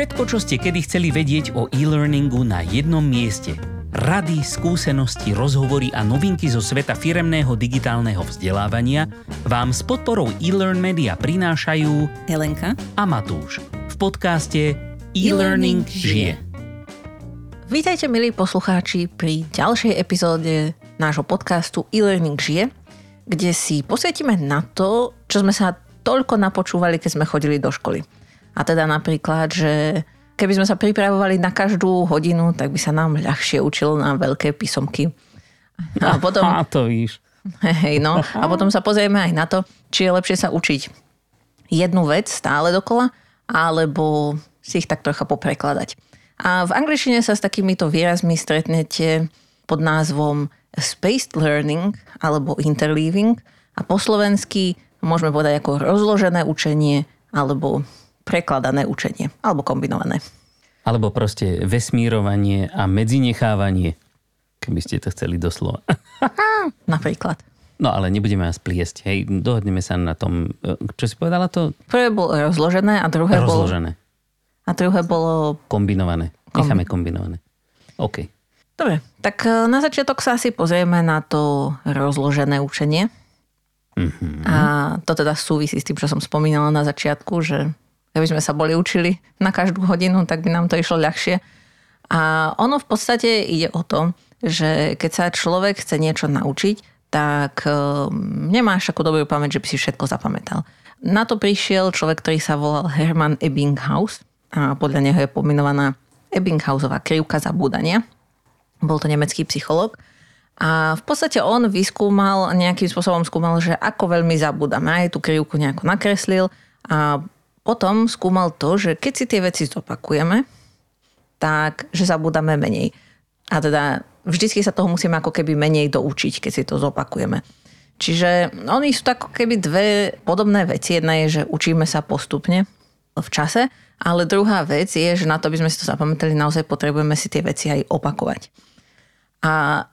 Všetko, čo ste kedy chceli vedieť o e-learningu na jednom mieste. Rady, skúsenosti, rozhovory a novinky zo sveta firemného digitálneho vzdelávania vám s podporou e-learn media prinášajú Helenka a Matúš v podcaste E-Learning žije. Vítajte milí poslucháči pri ďalšej epizóde nášho podcastu E-Learning žije, kde si posvietime na to, čo sme sa toľko napočúvali, keď sme chodili do školy. A teda napríklad, že keby sme sa pripravovali na každú hodinu, tak by sa nám ľahšie učilo na veľké písomky. A potom... A to víš. Hej, no. A potom sa pozrieme aj na to, či je lepšie sa učiť jednu vec stále dokola, alebo si ich tak trocha poprekladať. A v angličtine sa s takýmito výrazmi stretnete pod názvom spaced learning alebo interleaving a po slovensky môžeme povedať ako rozložené učenie alebo prekladané učenie alebo kombinované. Alebo proste vesmírovanie a medzinechávanie, keby ste to chceli doslova. Napríklad. No ale nebudeme vás pliesť. Hej, dohodneme sa na tom, e, čo si povedala to? Prvé bolo rozložené a druhé rozložené. bolo... A druhé bolo... Kombinované. Necháme kombinované. OK. Dobre, tak e, na začiatok sa asi pozrieme na to rozložené učenie. Mm-hmm. A to teda súvisí s tým, čo som spomínala na začiatku, že keby sme sa boli učili na každú hodinu, tak by nám to išlo ľahšie. A ono v podstate ide o to, že keď sa človek chce niečo naučiť, tak ehm, nemáš takú dobrú pamäť, že by si všetko zapamätal. Na to prišiel človek, ktorý sa volal Hermann Ebbinghaus a podľa neho je pomenovaná Ebbinghausová krivka zabúdania. Bol to nemecký psycholog. A v podstate on vyskúmal, nejakým spôsobom skúmal, že ako veľmi zabúdame. Aj tú krivku nejako nakreslil a potom skúmal to, že keď si tie veci zopakujeme, tak že zabúdame menej. A teda vždycky sa toho musíme ako keby menej doučiť, keď si to zopakujeme. Čiže oni sú tak keby dve podobné veci. Jedna je, že učíme sa postupne v čase, ale druhá vec je, že na to, aby sme si to zapamätali, naozaj potrebujeme si tie veci aj opakovať. A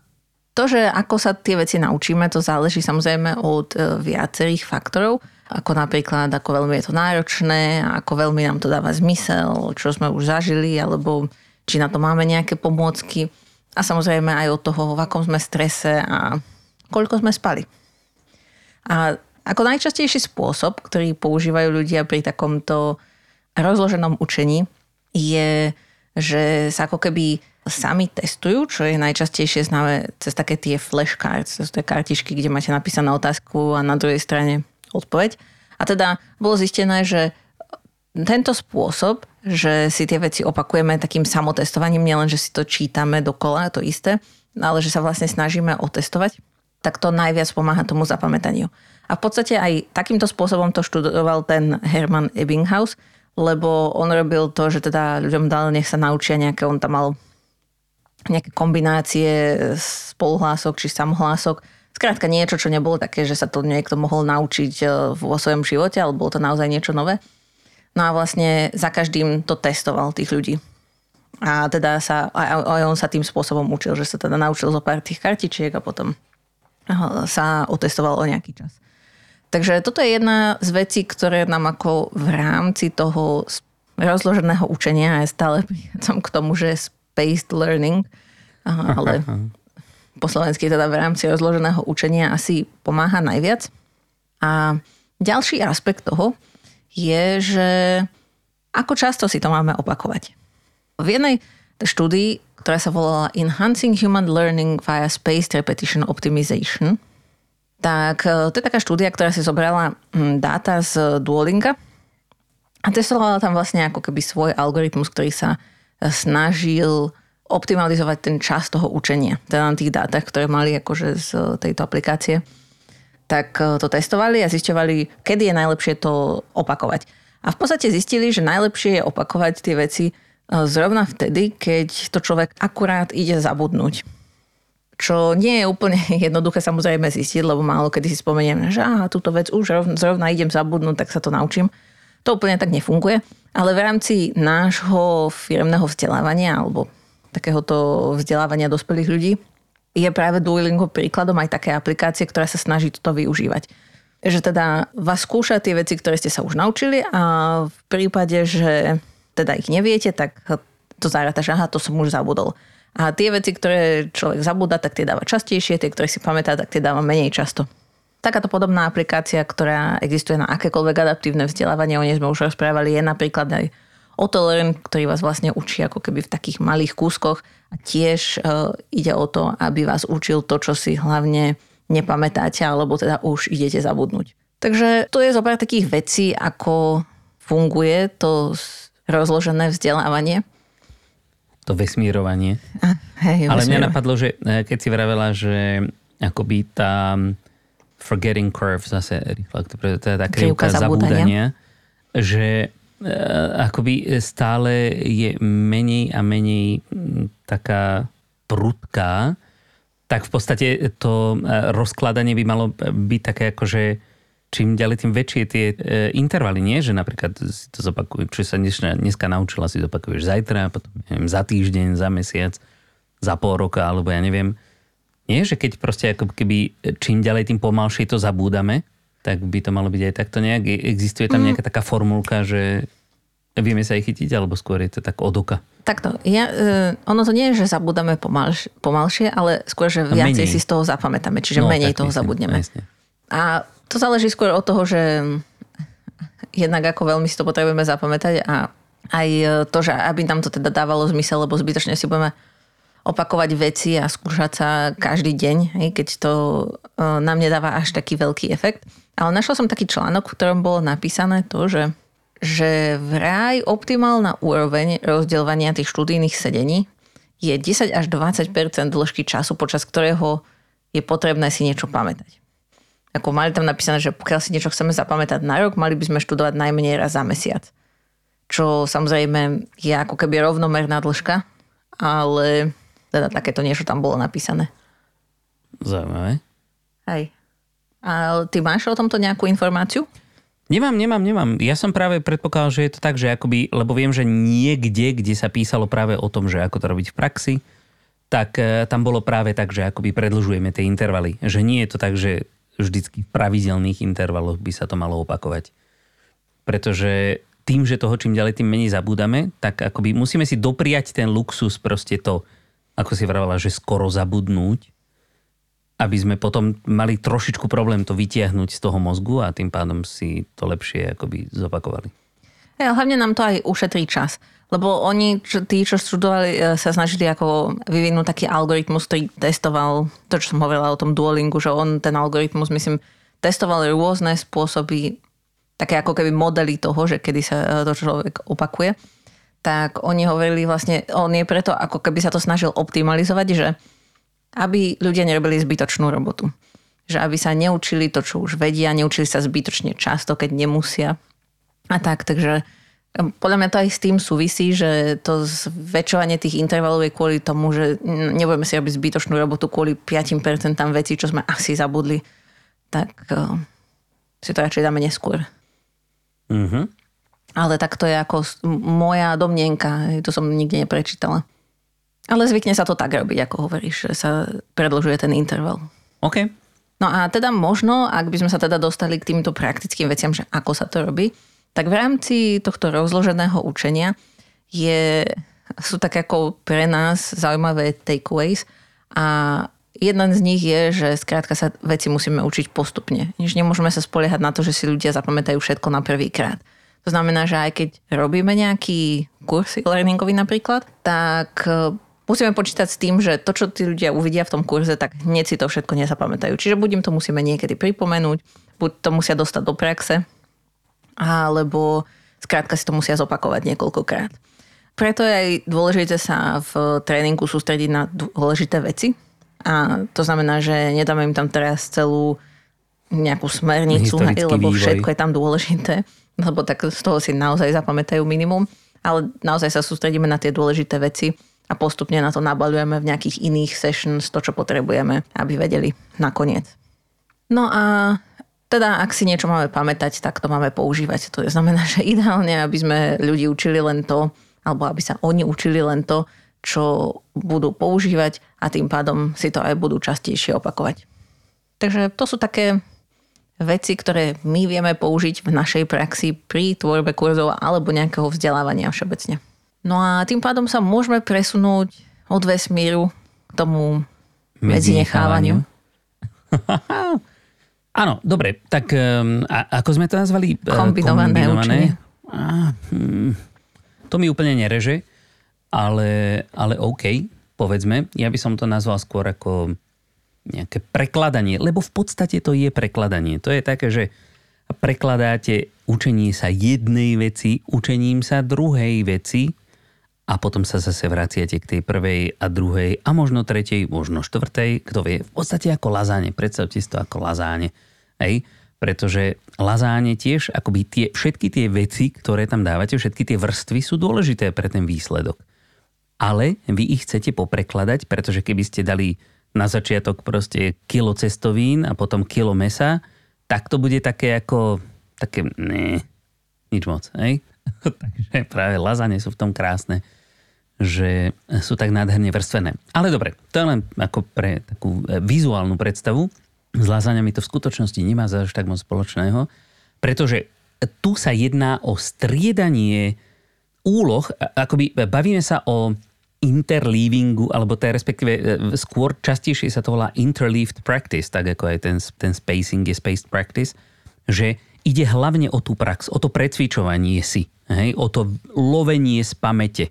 to, že ako sa tie veci naučíme, to záleží samozrejme od e, viacerých faktorov ako napríklad, ako veľmi je to náročné, ako veľmi nám to dáva zmysel, čo sme už zažili, alebo či na to máme nejaké pomôcky. A samozrejme aj od toho, v akom sme strese a koľko sme spali. A ako najčastejší spôsob, ktorý používajú ľudia pri takomto rozloženom učení, je, že sa ako keby sami testujú, čo je najčastejšie známe cez také tie flashcards, cez tie kartičky, kde máte napísanú otázku a na druhej strane odpoveď. A teda bolo zistené, že tento spôsob, že si tie veci opakujeme takým samotestovaním, nielen, že si to čítame dokola, to isté, ale že sa vlastne snažíme otestovať, tak to najviac pomáha tomu zapamätaniu. A v podstate aj takýmto spôsobom to študoval ten Herman Ebbinghaus, lebo on robil to, že teda ľuďom dal, nech sa naučia nejaké, on tam mal nejaké kombinácie spoluhlások či samohlások, Skrátka niečo, čo nebolo také, že sa to niekto mohol naučiť e, vo svojom živote, ale bolo to naozaj niečo nové. No a vlastne za každým to testoval tých ľudí. A teda sa, aj on sa tým spôsobom učil, že sa teda naučil zo pár tých kartičiek a potom sa otestoval o nejaký čas. Takže toto je jedna z vecí, ktoré nám ako v rámci toho rozloženého učenia, je stále k tomu, že spaced learning, ale po slovensky teda v rámci rozloženého učenia asi pomáha najviac. A ďalší aspekt toho je, že ako často si to máme opakovať. V jednej štúdii, ktorá sa volala Enhancing Human Learning via Spaced Repetition Optimization, tak e, to je taká štúdia, ktorá si zobrala mm, dáta z Duolinga a testovala tam vlastne ako keby svoj algoritmus, ktorý sa e, snažil optimalizovať ten čas toho učenia. Teda na tých dátach, ktoré mali akože z tejto aplikácie. Tak e, to testovali a zisťovali, kedy je najlepšie to opakovať. A v podstate zistili, že najlepšie je opakovať tie veci e, zrovna vtedy, keď to človek akurát ide zabudnúť. Čo nie je úplne jednoduché samozrejme zistiť, lebo málo kedy si spomeniem, že aha, túto vec už zrovna idem zabudnúť, tak sa to naučím. To úplne tak nefunguje. Ale v rámci nášho firmného vzdelávania alebo takéhoto vzdelávania dospelých ľudí, je práve Duolingo príkladom aj také aplikácie, ktorá sa snaží toto využívať. Že teda vás skúša tie veci, ktoré ste sa už naučili a v prípade, že teda ich neviete, tak to zaráta, že aha, to som už zabudol. A tie veci, ktoré človek zabúda, tak tie dáva častejšie, tie, ktoré si pamätá, tak tie dáva menej často. Takáto podobná aplikácia, ktorá existuje na akékoľvek adaptívne vzdelávanie, o nej sme už rozprávali, je napríklad aj Otolearn, ktorý vás vlastne učí ako keby v takých malých kúskoch a tiež uh, ide o to, aby vás učil to, čo si hlavne nepamätáte, alebo teda už idete zabudnúť. Takže to je zopár takých vecí, ako funguje to rozložené vzdelávanie. To vesmírovanie. A, hej, Ale mňa napadlo, že e, keď si vravela, že akoby tá forgetting curve, zase rýchlo, teda tá krivka zabúdania, že e, akoby stále je menej a menej taká prudká, tak v podstate to e, rozkladanie by malo byť také ako, že čím ďalej, tým väčšie tie e, intervaly, nie? Že napríklad si to zopakujú, čo sa dneska, dneska naučila, si zopakuješ zajtra, potom neviem, za týždeň, za mesiac, za pol roka, alebo ja neviem. Nie, že keď proste ako keby čím ďalej, tým pomalšie to zabúdame, tak by to malo byť aj takto nejak. Existuje tam mhm. nejaká taká formulka, že vieme sa aj chytiť, alebo skôr je to tak od oka? Takto. Ja, uh, ono to nie je, že zabúdame pomalš, pomalšie, ale skôr, že viacej menej. si z toho zapamätáme, čiže no, menej toho myslím, zabudneme. Jasne. A to záleží skôr od toho, že jednak ako veľmi si to potrebujeme zapamätať a aj to, že aby nám to teda dávalo zmysel, lebo zbytočne si budeme opakovať veci a skúšať sa každý deň, keď to e, nám nedáva až taký veľký efekt. Ale našla som taký článok, v ktorom bolo napísané to, že, že vraj optimálna úroveň rozdeľovania tých študijných sedení je 10 až 20% dĺžky času, počas ktorého je potrebné si niečo pamätať. Ako mali tam napísané, že pokiaľ si niečo chceme zapamätať na rok, mali by sme študovať najmenej raz za mesiac. Čo samozrejme je ako keby rovnomerná dĺžka, ale teda takéto niečo tam bolo napísané. Zaujímavé. Hej. A ty máš o tomto nejakú informáciu? Nemám, nemám, nemám. Ja som práve predpokladal, že je to tak, že akoby, lebo viem, že niekde, kde sa písalo práve o tom, že ako to robiť v praxi, tak e, tam bolo práve tak, že akoby predlžujeme tie intervaly. Že nie je to tak, že vždycky v pravidelných intervaloch by sa to malo opakovať. Pretože tým, že toho čím ďalej tým menej zabúdame, tak akoby musíme si dopriať ten luxus proste to, ako si vravala, že skoro zabudnúť, aby sme potom mali trošičku problém to vytiahnuť z toho mozgu a tým pádom si to lepšie akoby zopakovali. Ja, hlavne nám to aj ušetrí čas. Lebo oni, čo, tí, čo študovali, e, sa snažili ako vyvinúť taký algoritmus, ktorý testoval to, čo som hovorila o tom Duolingu, že on ten algoritmus, myslím, testoval rôzne spôsoby, také ako keby modely toho, že kedy sa e, to človek opakuje tak oni hovorili vlastne, on je preto, ako keby sa to snažil optimalizovať, že aby ľudia nerobili zbytočnú robotu. Že aby sa neučili to, čo už vedia, neučili sa zbytočne často, keď nemusia. A tak, takže podľa mňa to aj s tým súvisí, že to zväčšovanie tých intervalov je kvôli tomu, že nebudeme si robiť zbytočnú robotu kvôli 5% vecí, čo sme asi zabudli. Tak uh, si to radšej dáme neskôr. Mm-hmm. Ale tak to je ako moja domnienka, to som nikde neprečítala. Ale zvykne sa to tak robiť, ako hovoríš, že sa predlžuje ten interval. OK. No a teda možno, ak by sme sa teda dostali k týmto praktickým veciam, že ako sa to robí, tak v rámci tohto rozloženého učenia je, sú tak ako pre nás zaujímavé takeaways a jeden z nich je, že skrátka sa veci musíme učiť postupne. Než nemôžeme sa spoliehať na to, že si ľudia zapamätajú všetko na prvý krát. To znamená, že aj keď robíme nejaký kurz learningový napríklad, tak e, musíme počítať s tým, že to, čo tí ľudia uvidia v tom kurze, tak hneď si to všetko nezapamätajú. Čiže buď im to musíme niekedy pripomenúť, buď to musia dostať do praxe, alebo skrátka si to musia zopakovať niekoľkokrát. Preto je aj dôležité sa v tréningu sústrediť na dôležité veci. A to znamená, že nedáme im tam teraz celú nejakú smernicu, lebo vývoj. všetko je tam dôležité lebo tak z toho si naozaj zapamätajú minimum, ale naozaj sa sústredíme na tie dôležité veci a postupne na to nabalujeme v nejakých iných sessions to, čo potrebujeme, aby vedeli nakoniec. No a teda, ak si niečo máme pamätať, tak to máme používať. To znamená, že ideálne, aby sme ľudí učili len to, alebo aby sa oni učili len to, čo budú používať a tým pádom si to aj budú častejšie opakovať. Takže to sú také veci, ktoré my vieme použiť v našej praxi pri tvorbe kurzov alebo nejakého vzdelávania všeobecne. No a tým pádom sa môžeme presunúť od vesmíru k tomu medzinechávaniu. Áno, dobre, tak um, a, ako sme to nazvali? Kombinované, kombinované. A, hm, to mi úplne nereže, ale, ale OK, povedzme. Ja by som to nazval skôr ako nejaké prekladanie, lebo v podstate to je prekladanie. To je také, že prekladáte učenie sa jednej veci, učením sa druhej veci a potom sa zase vraciate k tej prvej a druhej a možno tretej, možno štvrtej, kto vie. V podstate ako lazáne, predstavte si to ako lazáne. Hej? Pretože lazáne tiež, akoby tie, všetky tie veci, ktoré tam dávate, všetky tie vrstvy sú dôležité pre ten výsledok. Ale vy ich chcete poprekladať, pretože keby ste dali na začiatok proste kilo cestovín a potom kilo mesa, tak to bude také ako, také, ne, nič moc, hej? Takže práve lazane sú v tom krásne, že sú tak nádherne vrstvené. Ale dobre, to je len ako pre takú e, vizuálnu predstavu. S lazaňami to v skutočnosti nemá až tak moc spoločného, pretože tu sa jedná o striedanie úloh, akoby bavíme sa o interleavingu, alebo je respektíve e, skôr častejšie sa to volá interleaved practice, tak ako aj ten, ten spacing je spaced practice, že ide hlavne o tú prax, o to precvičovanie si, hej, o to lovenie z pamäte,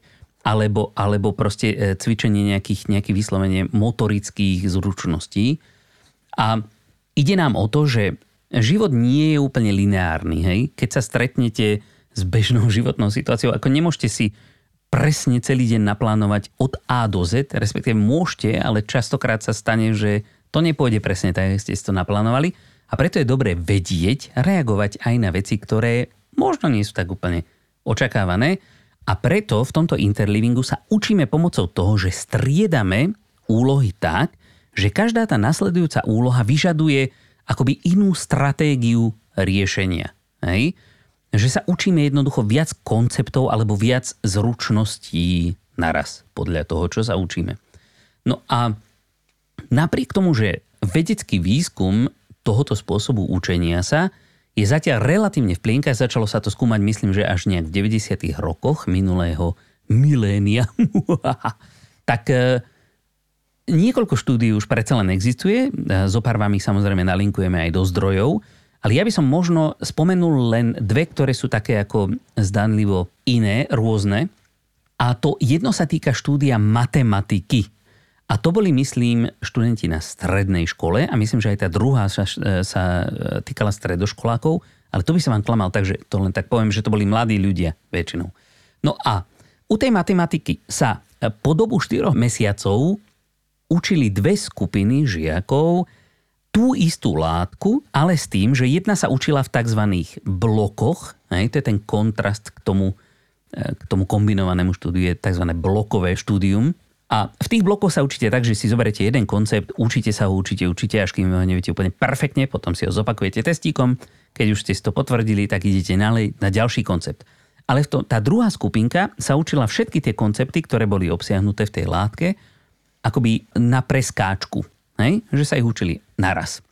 alebo, alebo proste e, cvičenie nejakých, nejakých vyslovene motorických zručností. A ide nám o to, že život nie je úplne lineárny. Hej? Keď sa stretnete s bežnou životnou situáciou, ako nemôžete si presne celý deň naplánovať od A do Z, respektíve môžete, ale častokrát sa stane, že to nepôjde presne tak, ako ste si to naplánovali. A preto je dobré vedieť, reagovať aj na veci, ktoré možno nie sú tak úplne očakávané. A preto v tomto interlivingu sa učíme pomocou toho, že striedame úlohy tak, že každá tá nasledujúca úloha vyžaduje akoby inú stratégiu riešenia. Hej? Že sa učíme jednoducho viac konceptov alebo viac zručností naraz podľa toho, čo sa učíme. No a napriek tomu, že vedecký výskum tohoto spôsobu učenia sa je zatiaľ relatívne v plienkach, začalo sa to skúmať myslím, že až nejak v 90. rokoch minulého milénia, tak e, niekoľko štúdií už predsa len existuje, e, zopár vám ich samozrejme nalinkujeme aj do zdrojov, ale ja by som možno spomenul len dve, ktoré sú také ako zdanlivo iné, rôzne. A to jedno sa týka štúdia matematiky. A to boli, myslím, študenti na strednej škole a myslím, že aj tá druhá sa, sa týkala stredoškolákov, ale to by sa vám klamal, takže to len tak poviem, že to boli mladí ľudia väčšinou. No a u tej matematiky sa po dobu 4 mesiacov učili dve skupiny žiakov tú istú látku, ale s tým, že jedna sa učila v tzv. blokoch, hej, to je ten kontrast k tomu, e, k tomu kombinovanému štúdiu, je tzv. blokové štúdium. A v tých blokoch sa učíte tak, že si zoberete jeden koncept, učíte sa ho, učíte, učíte, až kým ho neviete úplne perfektne, potom si ho zopakujete testíkom, keď už ste si to potvrdili, tak idete ďalej na ďalší koncept. Ale to, tá druhá skupinka sa učila všetky tie koncepty, ktoré boli obsiahnuté v tej látke, akoby na preskáčku. Hej? Že sa ich učili naraz.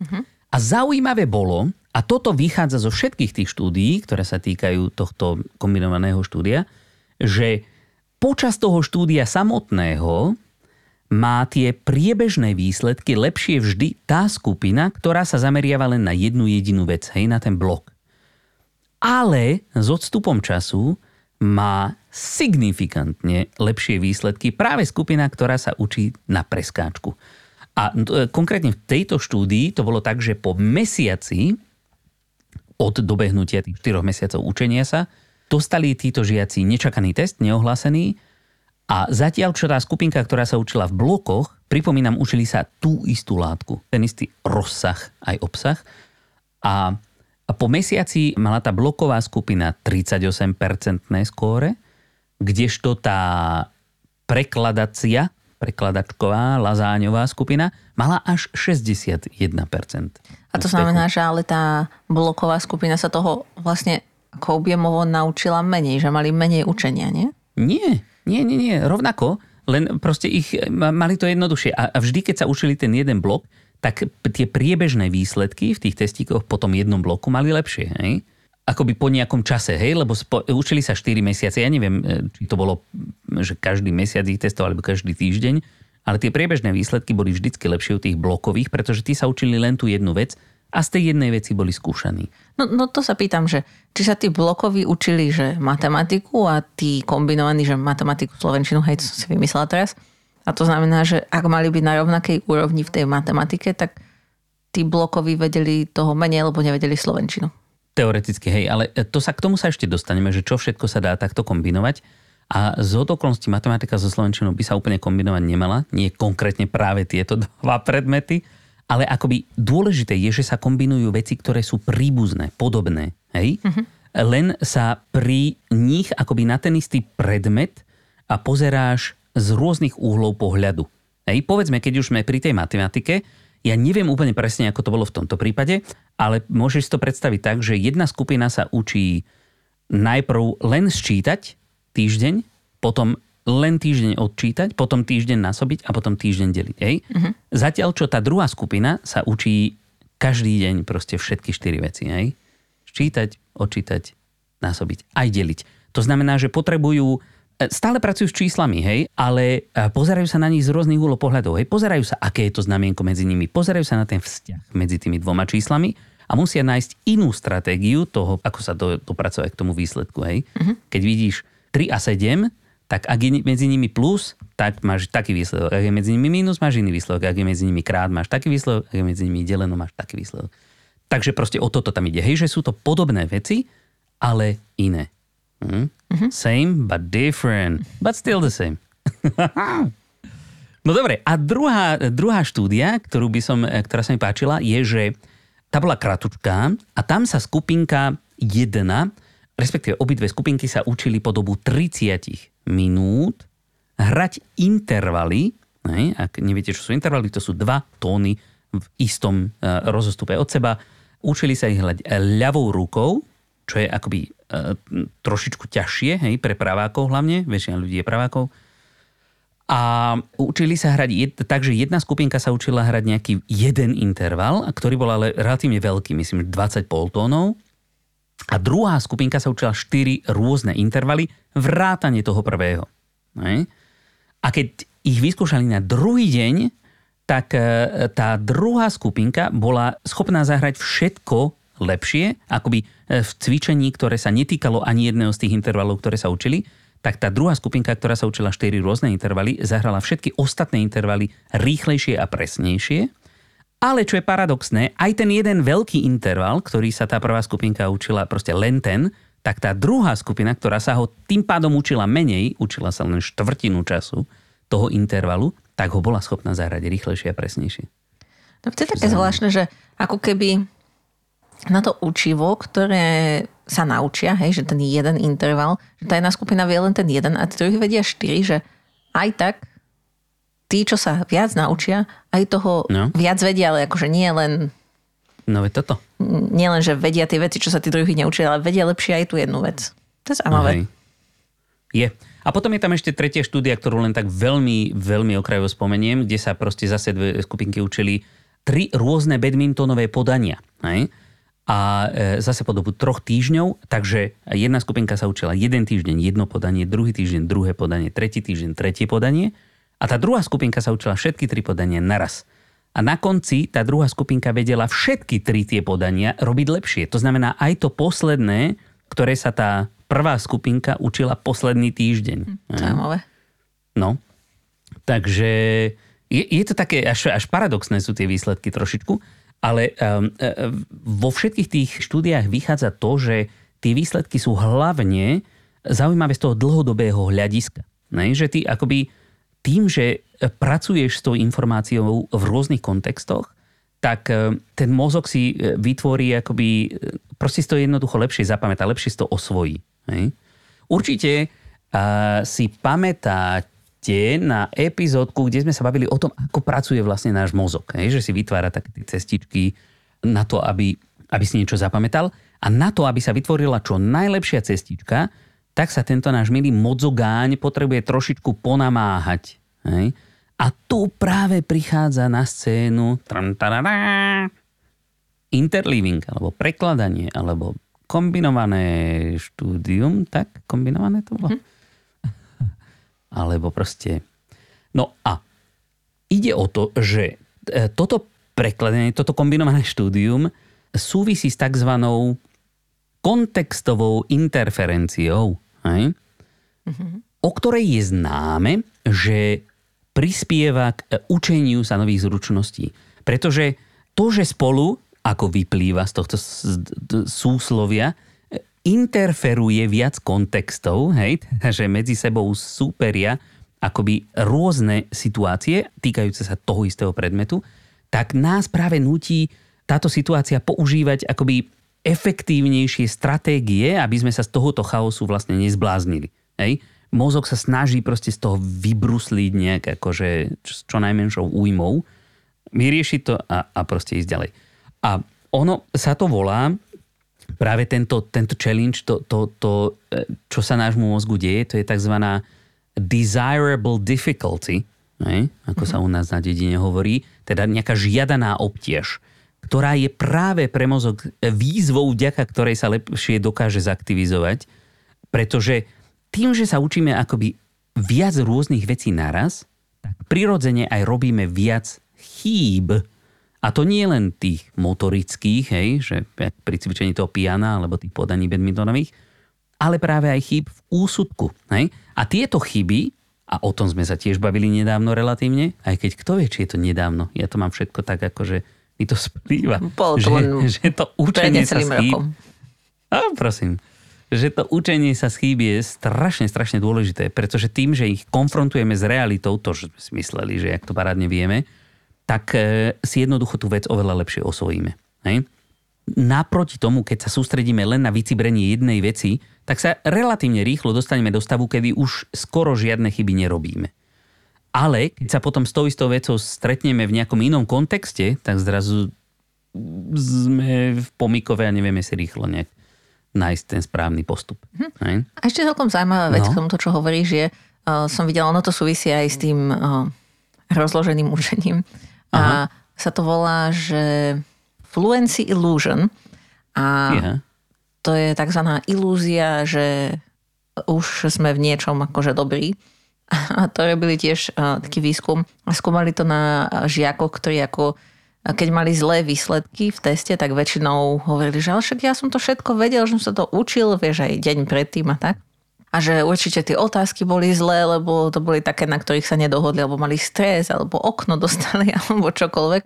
Uh-huh. A zaujímavé bolo, a toto vychádza zo všetkých tých štúdií, ktoré sa týkajú tohto kombinovaného štúdia, že počas toho štúdia samotného má tie priebežné výsledky lepšie vždy tá skupina, ktorá sa zameriava len na jednu jedinú vec, hej, na ten blok. Ale s odstupom času má signifikantne lepšie výsledky práve skupina, ktorá sa učí na preskáčku. A e, konkrétne v tejto štúdii to bolo tak, že po mesiaci od dobehnutia tých 4 mesiacov učenia sa dostali títo žiaci nečakaný test, neohlásený. A zatiaľ, čo tá skupinka, ktorá sa učila v blokoch, pripomínam, učili sa tú istú látku, ten istý rozsah aj obsah. A a po mesiaci mala tá bloková skupina 38% skóre, kdežto tá prekladacia prekladačková, lazáňová skupina, mala až 61%. A to znamená, že ale tá bloková skupina sa toho vlastne ako objemovo naučila menej, že mali menej učenia, nie? Nie, nie, nie, nie. Rovnako, len proste ich mali to jednoduchšie. A, a vždy, keď sa učili ten jeden blok, tak tie priebežné výsledky v tých testíkoch po tom jednom bloku mali lepšie. Hej? Akoby po nejakom čase, hej, lebo spo, učili sa 4 mesiace, ja neviem, e, či to bolo, že každý mesiac ich testoval, alebo každý týždeň, ale tie priebežné výsledky boli vždycky lepšie u tých blokových, pretože tí sa učili len tú jednu vec a z tej jednej veci boli skúšaní. No, no to sa pýtam, že či sa tí blokoví učili, že matematiku a tí kombinovaní, že matematiku, slovenčinu, hej, to som si vymyslela teraz, a to znamená, že ak mali byť na rovnakej úrovni v tej matematike, tak tí blokoví vedeli toho menej, lebo nevedeli slovenčinu. Teoreticky, hej, ale to sa k tomu sa ešte dostaneme, že čo všetko sa dá takto kombinovať. A z okolností matematika so slovenčinou by sa úplne kombinovať nemala. Nie konkrétne práve tieto dva predmety, ale akoby dôležité je, že sa kombinujú veci, ktoré sú príbuzné, podobné. Hej? Uh-huh. Len sa pri nich akoby na ten istý predmet a pozeráš z rôznych úhlov pohľadu. Hej, povedzme, keď už sme pri tej matematike, ja neviem úplne presne, ako to bolo v tomto prípade, ale môžeš to predstaviť tak, že jedna skupina sa učí najprv len sčítať týždeň, potom len týždeň odčítať, potom týždeň násobiť a potom týždeň deliť. Hej? Uh-huh. Zatiaľ, čo tá druhá skupina sa učí každý deň proste všetky štyri veci. Hej? Ščítať, odčítať, násobiť, aj deliť. To znamená, že potrebujú stále pracujú s číslami, hej, ale e, pozerajú sa na nich z rôznych úhľov pohľadov. Hej, pozerajú sa, aké je to znamienko medzi nimi, pozerajú sa na ten vzťah medzi tými dvoma číslami a musia nájsť inú stratégiu toho, ako sa do, dopracovať k tomu výsledku. Hej. Uh-huh. Keď vidíš 3 a 7, tak ak je medzi nimi plus, tak máš taký výsledok. Ak je medzi nimi minus, máš iný výsledok. Ak je medzi nimi krát, máš taký výsledok. Ak je medzi nimi deleno, máš taký výsledok. Takže proste o toto tam ide. Hej, že sú to podobné veci, ale iné. Hm? Mm-hmm. Same, but different. But still the same. no dobre, a druhá, druhá štúdia, ktorú by som, ktorá sa mi páčila, je, že tá bola kratučká a tam sa skupinka jedna, respektíve obidve skupinky sa učili po dobu 30 minút hrať intervaly. Ne? Ak neviete, čo sú intervaly, to sú dva tóny v istom uh, rozostupe od seba. Učili sa ich hľať ľavou rukou, čo je akoby e, trošičku ťažšie, hej, pre pravákov hlavne, väčšina ľudí je pravákov. A učili sa hrať, jed, takže jedna skupinka sa učila hrať nejaký jeden interval, ktorý bol ale relatívne veľký, myslím, 20 poltónov. A druhá skupinka sa učila 4 rôzne intervaly, vrátane toho prvého. Hej. A keď ich vyskúšali na druhý deň, tak e, tá druhá skupinka bola schopná zahrať všetko lepšie, akoby e, v cvičení, ktoré sa netýkalo ani jedného z tých intervalov, ktoré sa učili, tak tá druhá skupinka, ktorá sa učila 4 rôzne intervaly, zahrala všetky ostatné intervaly rýchlejšie a presnejšie. Ale čo je paradoxné, aj ten jeden veľký interval, ktorý sa tá prvá skupinka učila proste len ten, tak tá druhá skupina, ktorá sa ho tým pádom učila menej, učila sa len štvrtinu času toho intervalu, tak ho bola schopná zahrať rýchlejšie a presnejšie. No to je také zvláštne, že ako keby na to učivo, ktoré sa naučia, hej, že ten jeden interval, že tá jedna skupina vie len ten jeden a tí druhí vedia štyri, že aj tak tí, čo sa viac naučia, aj toho no. viac vedia, ale akože nie len No veď toto. Nie len, že vedia tie veci, čo sa tí druhí neučia, ale vedia lepšie aj tú jednu vec. To je zaujímavé. Je. A potom je tam ešte tretia štúdia, ktorú len tak veľmi, veľmi okrajovo spomeniem, kde sa proste zase dve skupinky učili tri rôzne badmintonové podania. Hej? A e, zase po dobu troch týždňov, takže jedna skupinka sa učila jeden týždeň jedno podanie, druhý týždeň druhé podanie, tretí týždeň tretie podanie a tá druhá skupinka sa učila všetky tri podania naraz. A na konci tá druhá skupinka vedela všetky tri tie podania robiť lepšie. To znamená aj to posledné, ktoré sa tá prvá skupinka učila posledný týždeň. Hm, zaujímavé. No, takže je, je to také, až, až paradoxné sú tie výsledky trošičku, ale um, vo všetkých tých štúdiách vychádza to, že tie výsledky sú hlavne zaujímavé z toho dlhodobého hľadiska. Ne? Že ty akoby tým, že pracuješ s tou informáciou v rôznych kontextoch, tak ten mozog si e, vytvorí akoby, proste si to jednoducho lepšie zapamätá, lepšie si to osvojí. Ne? Určite uh, si pamätá ste na epizódku, kde sme sa bavili o tom, ako pracuje vlastne náš mozog. Hej? Že si vytvára také tie cestičky na to, aby, aby si niečo zapamätal. A na to, aby sa vytvorila čo najlepšia cestička, tak sa tento náš milý mozogáň potrebuje trošičku ponamáhať. Hej? A tu práve prichádza na scénu interleaving, alebo prekladanie, alebo kombinované štúdium, tak? Kombinované to bolo? Hm. Alebo proste... No a ide o to, že e, toto prekladanie, toto kombinované štúdium súvisí s tzv. kontextovou interferenciou, hej? Mm-hmm. o ktorej je známe, že prispieva k e, učeniu sa nových zručností. Pretože to, že spolu, ako vyplýva z tohto súslovia, interferuje viac kontextov, hej, že medzi sebou súperia akoby rôzne situácie týkajúce sa toho istého predmetu, tak nás práve nutí táto situácia používať akoby efektívnejšie stratégie, aby sme sa z tohoto chaosu vlastne nezbláznili. Hej? mozog sa snaží proste z toho vybrusliť nejak akože čo, čo najmenšou újmou, vyriešiť to a, a proste ísť ďalej. A ono sa to volá, práve tento, tento challenge, to, to, to, e, čo sa nášmu mozgu deje, to je tzv. desirable difficulty, ne? ako sa u nás na dedine hovorí, teda nejaká žiadaná obtiež, ktorá je práve pre mozog výzvou, vďaka ktorej sa lepšie dokáže zaktivizovať, pretože tým, že sa učíme akoby viac rôznych vecí naraz, tak prirodzene aj robíme viac chýb. A to nie len tých motorických, hej, že pri cvičení toho piana alebo tých podaní badmintonových, ale práve aj chýb v úsudku. Hej? A tieto chyby, a o tom sme sa tiež bavili nedávno relatívne, aj keď kto vie, či je to nedávno, ja to mám všetko tak, ako že mi to splýva. To že, že to učenie sa schýb... A prosím že to učenie sa z je strašne, strašne dôležité, pretože tým, že ich konfrontujeme s realitou, to, že sme mysleli, že jak to parádne vieme, tak e, si jednoducho tú vec oveľa lepšie osvojíme. Hej? Naproti tomu, keď sa sústredíme len na vycibrenie jednej veci, tak sa relatívne rýchlo dostaneme do stavu, kedy už skoro žiadne chyby nerobíme. Ale keď sa potom s tou istou vecou stretneme v nejakom inom kontexte, tak zrazu sme v pomikove a nevieme si rýchlo nejak nájsť ten správny postup. Hm. A ešte celkom zaujímavá vec no. k tomuto, čo hovoríš, je, uh, som videla, ono to súvisí aj s tým uh, rozloženým učením. Aha. A sa to volá, že fluency illusion. A yeah. to je tzv. ilúzia, že už sme v niečom akože dobrí. A to robili tiež uh, taký výskum. Skúmali to na žiakoch, ktorí ako a keď mali zlé výsledky v teste, tak väčšinou hovorili, že však ja som to všetko vedel, že som sa to učil, vieš, aj deň predtým a tak. A že určite tie otázky boli zlé, lebo to boli také, na ktorých sa nedohodli, alebo mali stres, alebo okno dostali, alebo čokoľvek.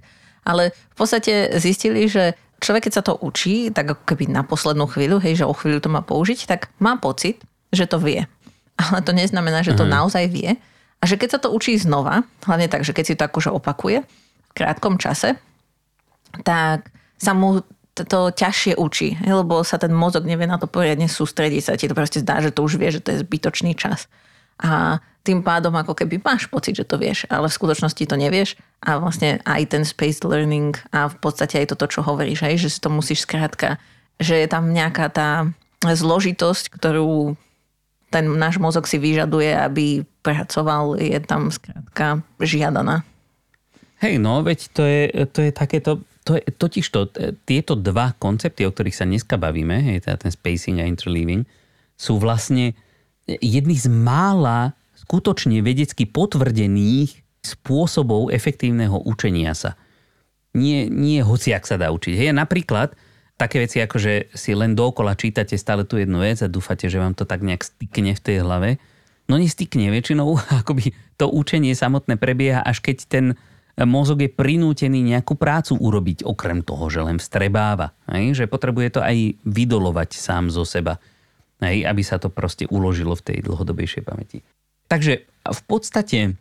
Ale v podstate zistili, že človek, keď sa to učí, tak ako keby na poslednú chvíľu, hej, že o chvíľu to má použiť, tak má pocit, že to vie. Ale to neznamená, že to uh-huh. naozaj vie. A že keď sa to učí znova, hlavne tak, že keď si to akože opakuje, krátkom čase, tak sa mu to ťažšie učí, lebo sa ten mozog nevie na to poriadne sústrediť, sa ti to proste zdá, že to už vie, že to je zbytočný čas. A tým pádom ako keby máš pocit, že to vieš, ale v skutočnosti to nevieš a vlastne aj ten spaced learning a v podstate aj toto, čo hovoríš, aj, že si to musíš skrátka, že je tam nejaká tá zložitosť, ktorú ten náš mozog si vyžaduje, aby pracoval, je tam skrátka žiadaná. Hej, no, veď to je, to je takéto, to je, totiž to, tieto dva koncepty, o ktorých sa dneska bavíme, hej, teda ten spacing a interleaving, sú vlastne jedný z mála skutočne vedecky potvrdených spôsobov efektívneho učenia sa. Nie, nie hociak sa dá učiť. Hej, napríklad také veci ako, že si len dokola čítate stále tú jednu vec a dúfate, že vám to tak nejak stykne v tej hlave. No nestykne, väčšinou akoby to učenie samotné prebieha, až keď ten mozog je prinútený nejakú prácu urobiť, okrem toho, že len vstrebáva. Hej? Že potrebuje to aj vydolovať sám zo seba, hej? aby sa to proste uložilo v tej dlhodobejšej pamäti. Takže v podstate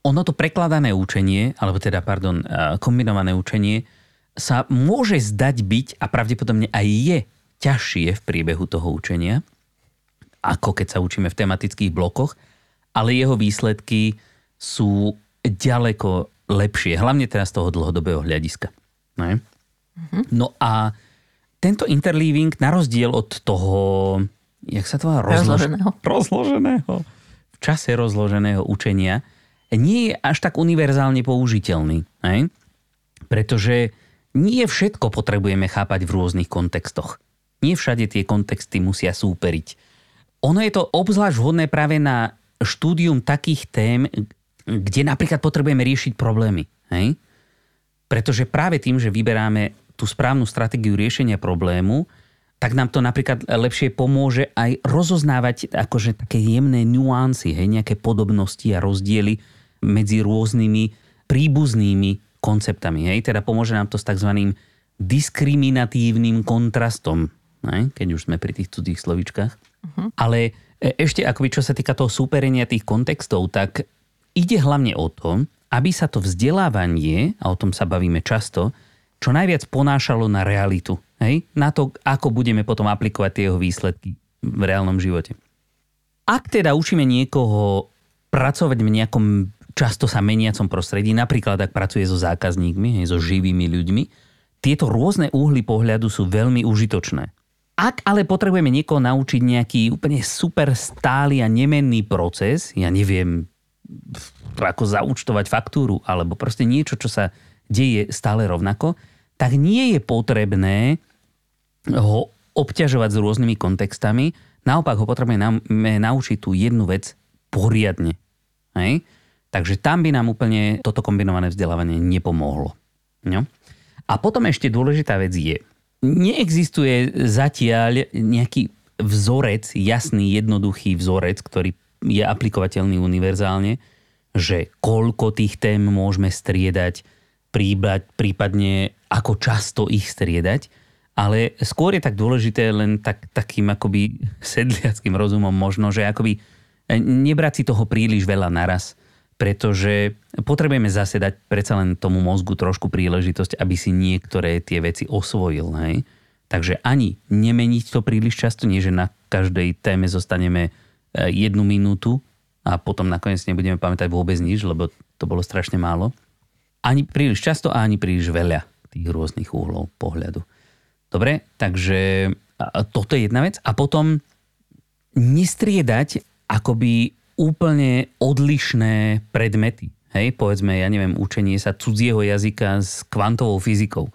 ono to prekladané učenie, alebo teda, pardon, kombinované učenie, sa môže zdať byť a pravdepodobne aj je ťažšie v priebehu toho učenia, ako keď sa učíme v tematických blokoch, ale jeho výsledky sú ďaleko lepšie, hlavne teraz z toho dlhodobého hľadiska. Ne? Mm-hmm. No a tento interleaving, na rozdiel od toho, jak sa to? Rozlož... Rozloženého. Rozloženého. V čase rozloženého učenia, nie je až tak univerzálne použiteľný. Hej? Pretože nie všetko potrebujeme chápať v rôznych kontextoch. Nie všade tie kontexty musia súperiť. Ono je to obzvlášť vhodné práve na štúdium takých tém, kde napríklad potrebujeme riešiť problémy. Hej? Pretože práve tým, že vyberáme tú správnu stratégiu riešenia problému, tak nám to napríklad lepšie pomôže aj rozoznávať akože také jemné nuancy, hej, nejaké podobnosti a rozdiely medzi rôznymi príbuznými konceptami. Hej? Teda pomôže nám to s tzv. diskriminatívnym kontrastom, hej? keď už sme pri tých cudzích slovičkách. Uh-huh. Ale e, ešte akoby čo sa týka toho súperenia tých kontextov, tak ide hlavne o to, aby sa to vzdelávanie, a o tom sa bavíme často, čo najviac ponášalo na realitu. Hej? Na to, ako budeme potom aplikovať tie jeho výsledky v reálnom živote. Ak teda učíme niekoho pracovať v nejakom často sa meniacom prostredí, napríklad ak pracuje so zákazníkmi, hej, so živými ľuďmi, tieto rôzne úhly pohľadu sú veľmi užitočné. Ak ale potrebujeme niekoho naučiť nejaký úplne super stály a nemenný proces, ja neviem, ako zaúčtovať faktúru, alebo proste niečo, čo sa deje stále rovnako, tak nie je potrebné ho obťažovať s rôznymi kontextami. Naopak ho potrebujeme naučiť tú jednu vec poriadne. Hej? Takže tam by nám úplne toto kombinované vzdelávanie nepomohlo. No? A potom ešte dôležitá vec je, neexistuje zatiaľ nejaký vzorec, jasný, jednoduchý vzorec, ktorý je aplikovateľný univerzálne, že koľko tých tém môžeme striedať, prípadne ako často ich striedať, ale skôr je tak dôležité len tak, takým akoby sedliackým rozumom možno, že akoby e, nebrať si toho príliš veľa naraz, pretože potrebujeme zase dať predsa len tomu mozgu trošku príležitosť, aby si niektoré tie veci osvojil. Hej? Takže ani nemeniť to príliš často, nie že na každej téme zostaneme jednu minútu a potom nakoniec nebudeme pamätať vôbec nič, lebo to bolo strašne málo. Ani príliš často a ani príliš veľa tých rôznych úhlov pohľadu. Dobre, takže toto je jedna vec. A potom nestriedať akoby úplne odlišné predmety. Hej, povedzme, ja neviem, učenie sa cudzieho jazyka s kvantovou fyzikou.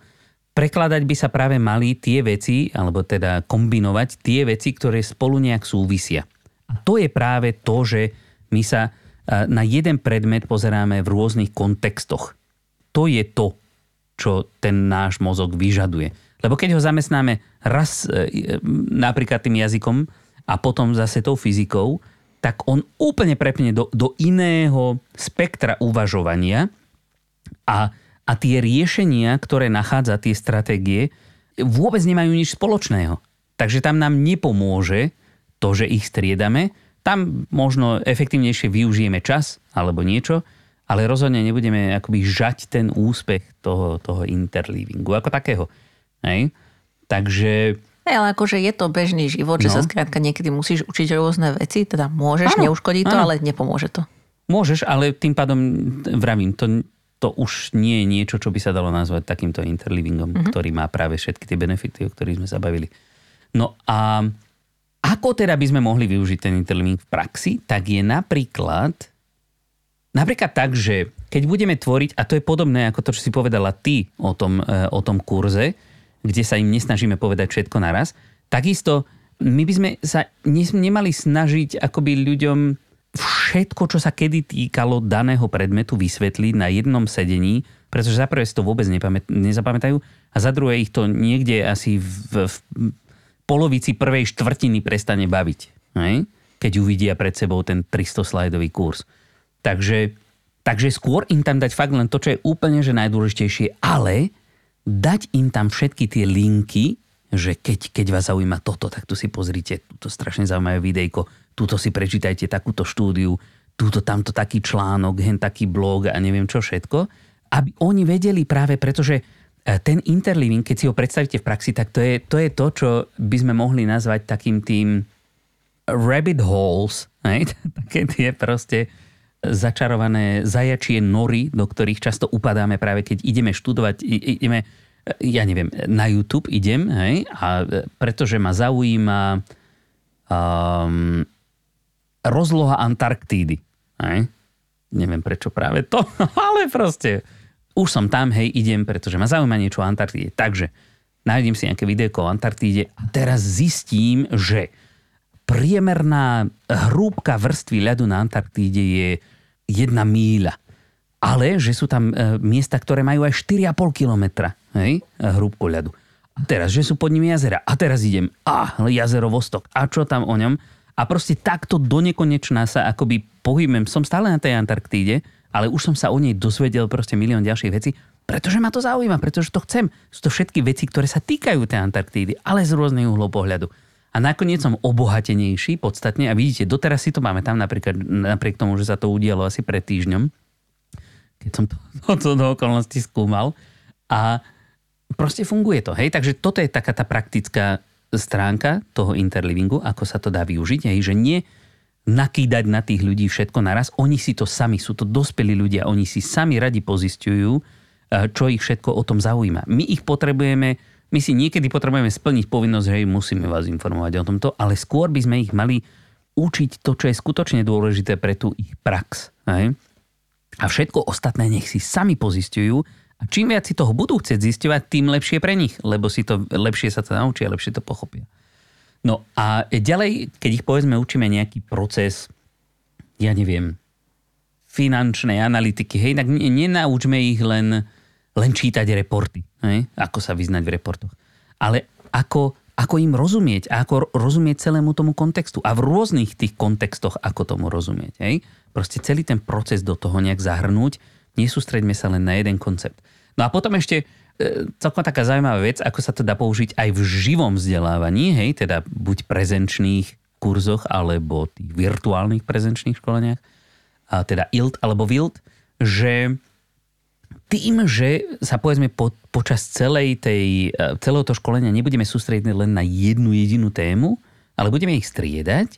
Prekladať by sa práve mali tie veci, alebo teda kombinovať tie veci, ktoré spolu nejak súvisia. A to je práve to, že my sa na jeden predmet pozeráme v rôznych kontextoch. To je to, čo ten náš mozog vyžaduje. Lebo keď ho zamestnáme raz e, napríklad tým jazykom a potom zase tou fyzikou, tak on úplne prepne do, do iného spektra uvažovania a, a tie riešenia, ktoré nachádza, tie stratégie, vôbec nemajú nič spoločného. Takže tam nám nepomôže to, že ich striedame. Tam možno efektívnejšie využijeme čas alebo niečo, ale rozhodne nebudeme akoby žať ten úspech toho, toho interleavingu ako takého. Hej? Takže... Hey, ale akože je to bežný život, no. že sa skrátka niekedy musíš učiť rôzne veci, teda môžeš, ano, neuškodí to, ano. ale nepomôže to. Môžeš, ale tým pádom vravím, to, to už nie je niečo, čo by sa dalo nazvať takýmto interlivingom, mm-hmm. ktorý má práve všetky tie benefity, o ktorých sme sa bavili. No a ako teda by sme mohli využiť ten interliving v praxi, tak je napríklad napríklad tak, že keď budeme tvoriť, a to je podobné ako to, čo si povedala ty o tom, e, o tom kurze, kde sa im nesnažíme povedať všetko naraz. Takisto my by sme sa nemali snažiť akoby ľuďom všetko, čo sa kedy týkalo daného predmetu vysvetliť na jednom sedení, pretože za prvé si to vôbec nezapamätajú a za druhé ich to niekde asi v, v polovici prvej štvrtiny prestane baviť. Hej? Keď uvidia pred sebou ten 300 slajdový kurz. Takže, takže skôr im tam dať fakt len to, čo je úplne že najdôležitejšie, ale dať im tam všetky tie linky, že keď, keď vás zaujíma toto, tak tu si pozrite túto strašne zaujímavé videjko, túto si prečítajte takúto štúdiu, túto tamto taký článok, hen taký blog a neviem čo všetko, aby oni vedeli práve, pretože ten interliving, keď si ho predstavíte v praxi, tak to je, to je to, čo by sme mohli nazvať takým tým rabbit holes, hej? také tie proste začarované zajačie nory, do ktorých často upadáme práve keď ideme študovať, ideme, ja neviem, na YouTube idem, hej, a pretože ma zaujíma um, rozloha Antarktídy. Hej. neviem prečo práve to, ale proste už som tam, hej, idem, pretože ma zaujíma niečo o Antarktíde. Takže nájdem si nejaké videjko o Antarktíde a teraz zistím, že priemerná hrúbka vrstvy ľadu na Antarktíde je jedna míľa. Ale že sú tam e, miesta, ktoré majú aj 4,5 kilometra hej, hrúbku ľadu. A teraz, že sú pod nimi jazera. A teraz idem, a jazero Vostok. A čo tam o ňom? A proste takto do nekonečná sa akoby pohybujem. Som stále na tej Antarktíde, ale už som sa o nej dozvedel proste milión ďalších vecí, pretože ma to zaujíma, pretože to chcem. Sú to všetky veci, ktoré sa týkajú tej Antarktídy, ale z rôznych uhlov pohľadu. A nakoniec som obohatenejší podstatne a vidíte, doteraz si to máme tam napríklad, napriek tomu, že sa to udialo asi pred týždňom, keď som to, to do okolností skúmal. A proste funguje to. Hej? Takže toto je taká tá praktická stránka toho interlivingu, ako sa to dá využiť. Hej? Že nie nakýdať na tých ľudí všetko naraz. Oni si to sami, sú to dospelí ľudia, oni si sami radi pozistujú, eh, čo ich všetko o tom zaujíma. My ich potrebujeme my si niekedy potrebujeme splniť povinnosť, že musíme vás informovať o tomto, ale skôr by sme ich mali učiť to, čo je skutočne dôležité pre tú ich prax. Hej? A všetko ostatné nech si sami pozistujú a čím viac si toho budú chcieť zisťovať, tým lepšie pre nich, lebo si to lepšie sa to naučia, lepšie to pochopia. No a ďalej, keď ich povedzme učíme nejaký proces, ja neviem, finančnej analytiky, hej, tak nenaučme ich len len čítať reporty, hej? ako sa vyznať v reportoch. Ale ako, ako im rozumieť a ako rozumieť celému tomu kontextu a v rôznych tých kontextoch, ako tomu rozumieť. Hej? Proste celý ten proces do toho nejak zahrnúť, nesústreďme sa len na jeden koncept. No a potom ešte celkom taká zaujímavá vec, ako sa to dá použiť aj v živom vzdelávaní, hej, teda buď prezenčných kurzoch alebo tých virtuálnych prezenčných školeniach, a teda ILT alebo WILT, že tým, že sa povedzme po, počas celej tej, e, celého to školenia nebudeme sústrediť len na jednu jedinú tému, ale budeme ich striedať,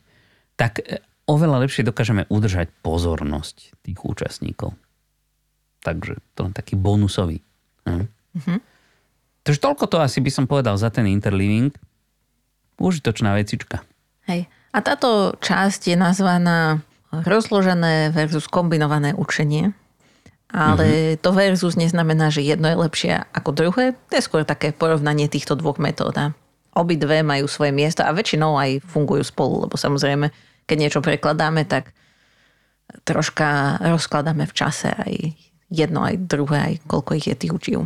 tak e, oveľa lepšie dokážeme udržať pozornosť tých účastníkov. Takže to len taký bonusový. Hm? Mm-hmm. Takže toľko to asi by som povedal za ten interliving. Užitočná vecička. Hej. A táto časť je nazvaná rozložené versus kombinované učenie. Ale mm-hmm. to versus neznamená, že jedno je lepšie ako druhé. To je skôr také porovnanie týchto dvoch metód. Obidve majú svoje miesto a väčšinou aj fungujú spolu, lebo samozrejme, keď niečo prekladáme, tak troška rozkladáme v čase aj jedno, aj druhé, aj koľko ich je tých učiv.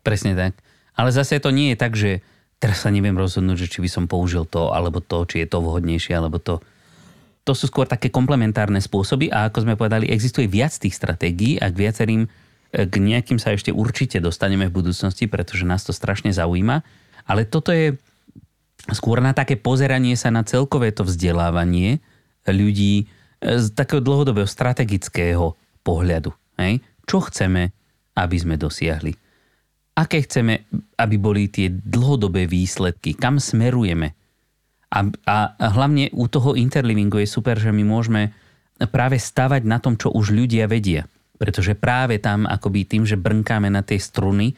Presne tak. Ale zase to nie je tak, že teraz sa neviem rozhodnúť, že či by som použil to, alebo to, či je to vhodnejšie, alebo to to sú skôr také komplementárne spôsoby a ako sme povedali, existuje viac tých stratégií a k viacerým e, k nejakým sa ešte určite dostaneme v budúcnosti, pretože nás to strašne zaujíma. Ale toto je skôr na také pozeranie sa na celkové to vzdelávanie ľudí e, z takého dlhodobého strategického pohľadu. Hej? Čo chceme, aby sme dosiahli? Aké chceme, aby boli tie dlhodobé výsledky? Kam smerujeme? A, a, hlavne u toho interlivingu je super, že my môžeme práve stavať na tom, čo už ľudia vedia. Pretože práve tam akoby tým, že brnkáme na tie struny,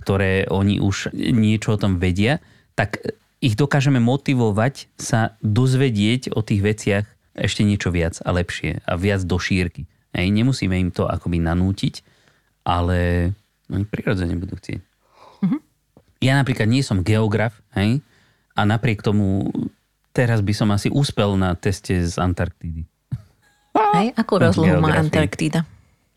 ktoré oni už niečo o tom vedia, tak ich dokážeme motivovať sa dozvedieť o tých veciach ešte niečo viac a lepšie a viac do šírky. Hej, nemusíme im to akoby nanútiť, ale oni prirodzene budú chcieť. Mm-hmm. Ja napríklad nie som geograf, hej, a napriek tomu teraz by som asi úspel na teste z Antarktídy. Hej, akú rozlohu má Antarktída?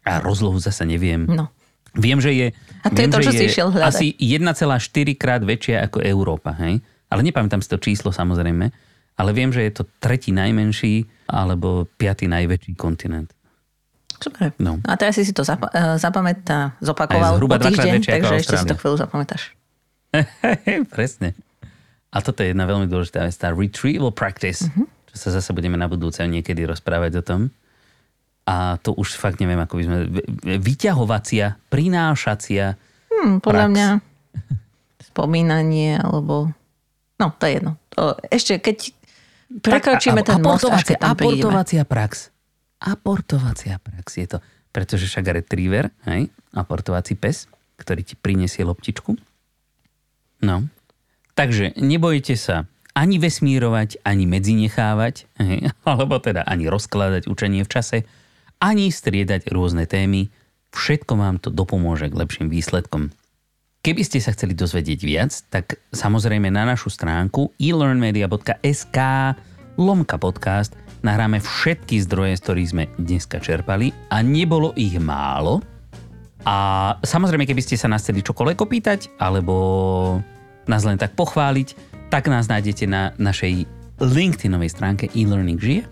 A rozlohu zase neviem. No. Viem, že je, a to viem, je to, čo si išiel hľadať. asi 1,4 krát väčšia ako Európa. Hej? Ale nepamätám si to číslo samozrejme. Ale viem, že je to tretí najmenší alebo piatý najväčší kontinent. Super. No. A teraz si si to zap- eh, zapamätá, zopakoval po týždeň, takže ešte si to chvíľu zapamätáš. Presne. A toto je jedna veľmi dôležitá vec, tá retrieval practice, mm-hmm. čo sa zase budeme na budúce niekedy rozprávať o tom. A to už fakt neviem, ako by sme... Vyťahovacia, prinášacia hmm, Podľa prax. mňa spomínanie, alebo... No, to je jedno. To, ešte keď prekročíme ten most, až tam Aportovacia prax. Aportovacia prax je to. Pretože však retriever, hej, aportovací pes, ktorý ti prinesie loptičku. No, Takže nebojte sa ani vesmírovať, ani medzinechávať, alebo teda ani rozkladať učenie v čase. ani striedať rôzne témy. Všetko vám to dopomôže k lepším výsledkom. Keby ste sa chceli dozvedieť viac, tak samozrejme na našu stránku elearnmedia.sk lomka podcast nahráme všetky zdroje, z ktorých sme dneska čerpali a nebolo ich málo. A samozrejme, keby ste sa nás chceli čokoľvek opýtať, alebo nás len tak pochváliť, tak nás nájdete na našej LinkedInovej stránke e-learning žije.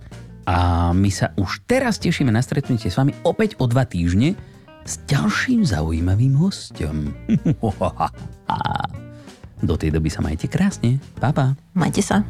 A my sa už teraz tešíme na stretnutie s vami opäť o dva týždne s ďalším zaujímavým hostom. Do tej doby sa majte krásne. Pa, pa. Majte sa.